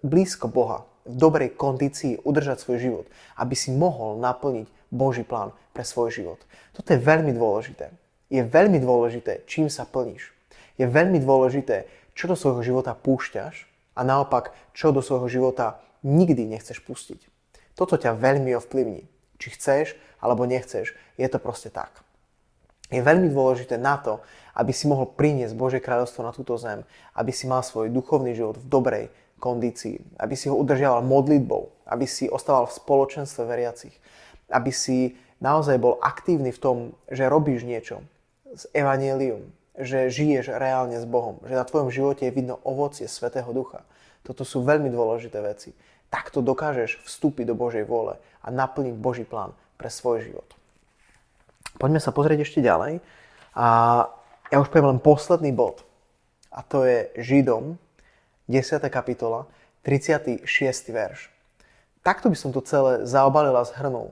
blízko Boha, v dobrej kondícii udržať svoj život, aby si mohol naplniť Boží plán pre svoj život. Toto je veľmi dôležité. Je veľmi dôležité, čím sa plníš. Je veľmi dôležité, čo do svojho života púšťaš a naopak, čo do svojho života nikdy nechceš pustiť. Toto ťa veľmi ovplyvní. Či chceš alebo nechceš, je to proste tak. Je veľmi dôležité na to, aby si mohol priniesť Božie kráľovstvo na túto zem, aby si mal svoj duchovný život v dobrej kondícii, aby si ho udržiaval modlitbou, aby si ostával v spoločenstve veriacich, aby si naozaj bol aktívny v tom, že robíš niečo s evanielium, že žiješ reálne s Bohom, že na tvojom živote je vidno ovocie Svetého Ducha. Toto sú veľmi dôležité veci. Takto dokážeš vstúpiť do Božej vôle a naplniť Boží plán pre svoj život. Poďme sa pozrieť ešte ďalej. A ja už poviem len posledný bod. A to je Židom 10. kapitola, 36. verš. Takto by som to celé zaobalil a zhrnul.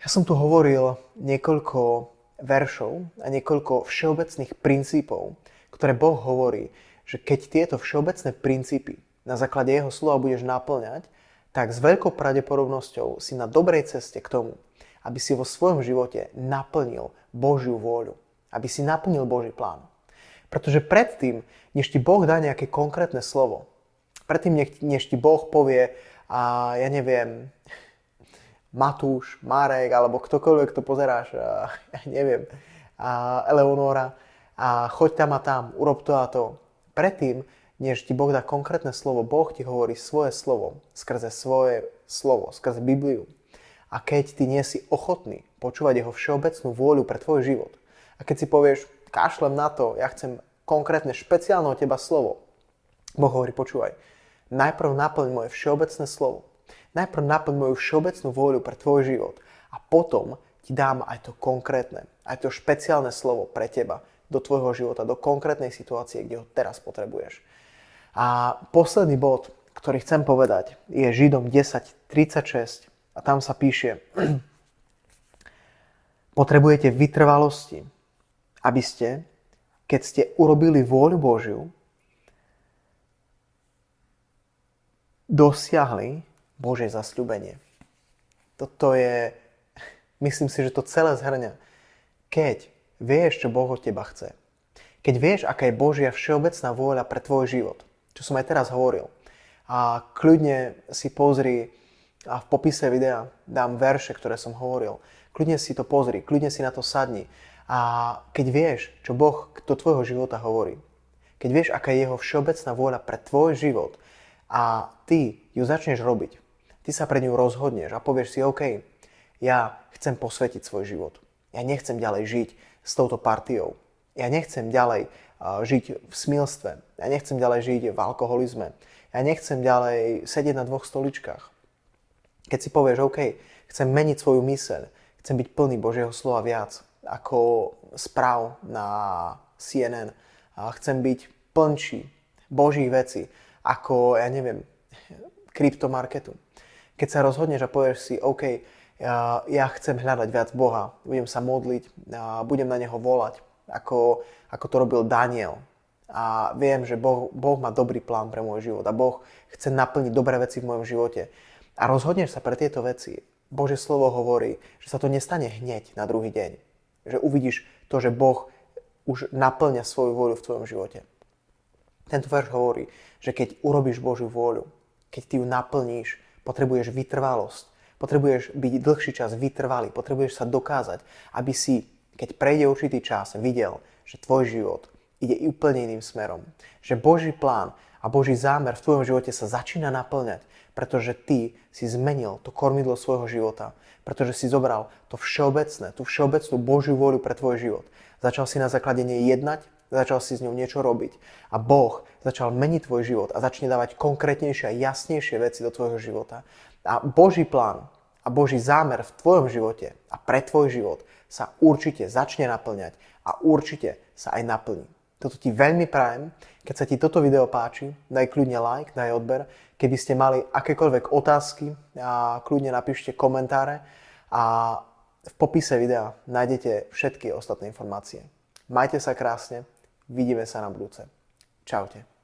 Ja som tu hovoril niekoľko veršov a niekoľko všeobecných princípov, ktoré Boh hovorí, že keď tieto všeobecné princípy na základe Jeho slova budeš naplňať, tak s veľkou pravdepodobnosťou si na dobrej ceste k tomu, aby si vo svojom živote naplnil Božiu vôľu, aby si naplnil Boží plán. Pretože predtým, než ti Boh dá nejaké konkrétne slovo, predtým, než ti Boh povie, a ja neviem, Matúš, Marek, alebo ktokoľvek to pozeráš, a, ja neviem, a Eleonora, a choď tam a tam, urob to a to. Predtým, než ti Boh dá konkrétne slovo, Boh ti hovorí svoje slovo, skrze svoje slovo, skrze Bibliu. A keď ty nie si ochotný počúvať jeho všeobecnú vôľu pre tvoj život, a keď si povieš, kašlem na to, ja chcem konkrétne špeciálne od teba slovo. Boh hovorí, počúvaj, najprv naplň moje všeobecné slovo. Najprv naplň moju všeobecnú vôľu pre tvoj život a potom ti dám aj to konkrétne, aj to špeciálne slovo pre teba do tvojho života, do konkrétnej situácie, kde ho teraz potrebuješ. A posledný bod, ktorý chcem povedať, je Židom 10.36 a tam sa píše Potrebujete vytrvalosti, aby ste, keď ste urobili vôľu Božiu, dosiahli Božie zasľúbenie. Toto je, myslím si, že to celé zhrňa. Keď vieš, čo Boh od teba chce, keď vieš, aká je Božia všeobecná vôľa pre tvoj život, čo som aj teraz hovoril, a kľudne si pozri a v popise videa dám verše, ktoré som hovoril. Kľudne si to pozri, kľudne si na to sadni a keď vieš, čo Boh do tvojho života hovorí, keď vieš, aká je jeho všeobecná vôľa pre tvoj život a ty ju začneš robiť, ty sa pre ňu rozhodneš a povieš si, OK, ja chcem posvetiť svoj život. Ja nechcem ďalej žiť s touto partiou. Ja nechcem ďalej žiť v smilstve. Ja nechcem ďalej žiť v alkoholizme. Ja nechcem ďalej sedieť na dvoch stoličkách. Keď si povieš, OK, chcem meniť svoju myseľ, chcem byť plný Božieho slova viac, ako správ na CNN. A chcem byť plnší božích vecí, ako, ja neviem, kryptomarketu. Keď sa rozhodneš a povieš si, OK, ja, ja chcem hľadať viac Boha, budem sa modliť, a budem na Neho volať, ako, ako to robil Daniel. A viem, že boh, boh má dobrý plán pre môj život a Boh chce naplniť dobré veci v mojom živote. A rozhodneš sa pre tieto veci. Bože slovo hovorí, že sa to nestane hneď na druhý deň že uvidíš to, že Boh už naplňa svoju vôľu v tvojom živote. Tento verš hovorí, že keď urobíš Božiu vôľu, keď ty ju naplníš, potrebuješ vytrvalosť, potrebuješ byť dlhší čas vytrvalý, potrebuješ sa dokázať, aby si, keď prejde určitý čas, videl, že tvoj život ide úplne iným smerom. Že Boží plán a Boží zámer v tvojom živote sa začína naplňať, pretože ty si zmenil to kormidlo svojho života pretože si zobral to všeobecné, tú všeobecnú Božiu vôľu pre tvoj život. Začal si na základe nej jednať, začal si s ňou niečo robiť a Boh začal meniť tvoj život a začne dávať konkrétnejšie a jasnejšie veci do tvojho života. A Boží plán a Boží zámer v tvojom živote a pre tvoj život sa určite začne naplňať a určite sa aj naplní. Toto ti veľmi prajem. Keď sa ti toto video páči, daj kľudne like, daj odber. Keby ste mali akékoľvek otázky, a kľudne napíšte komentáre a v popise videa nájdete všetky ostatné informácie. Majte sa krásne, vidíme sa na budúce. Čaute.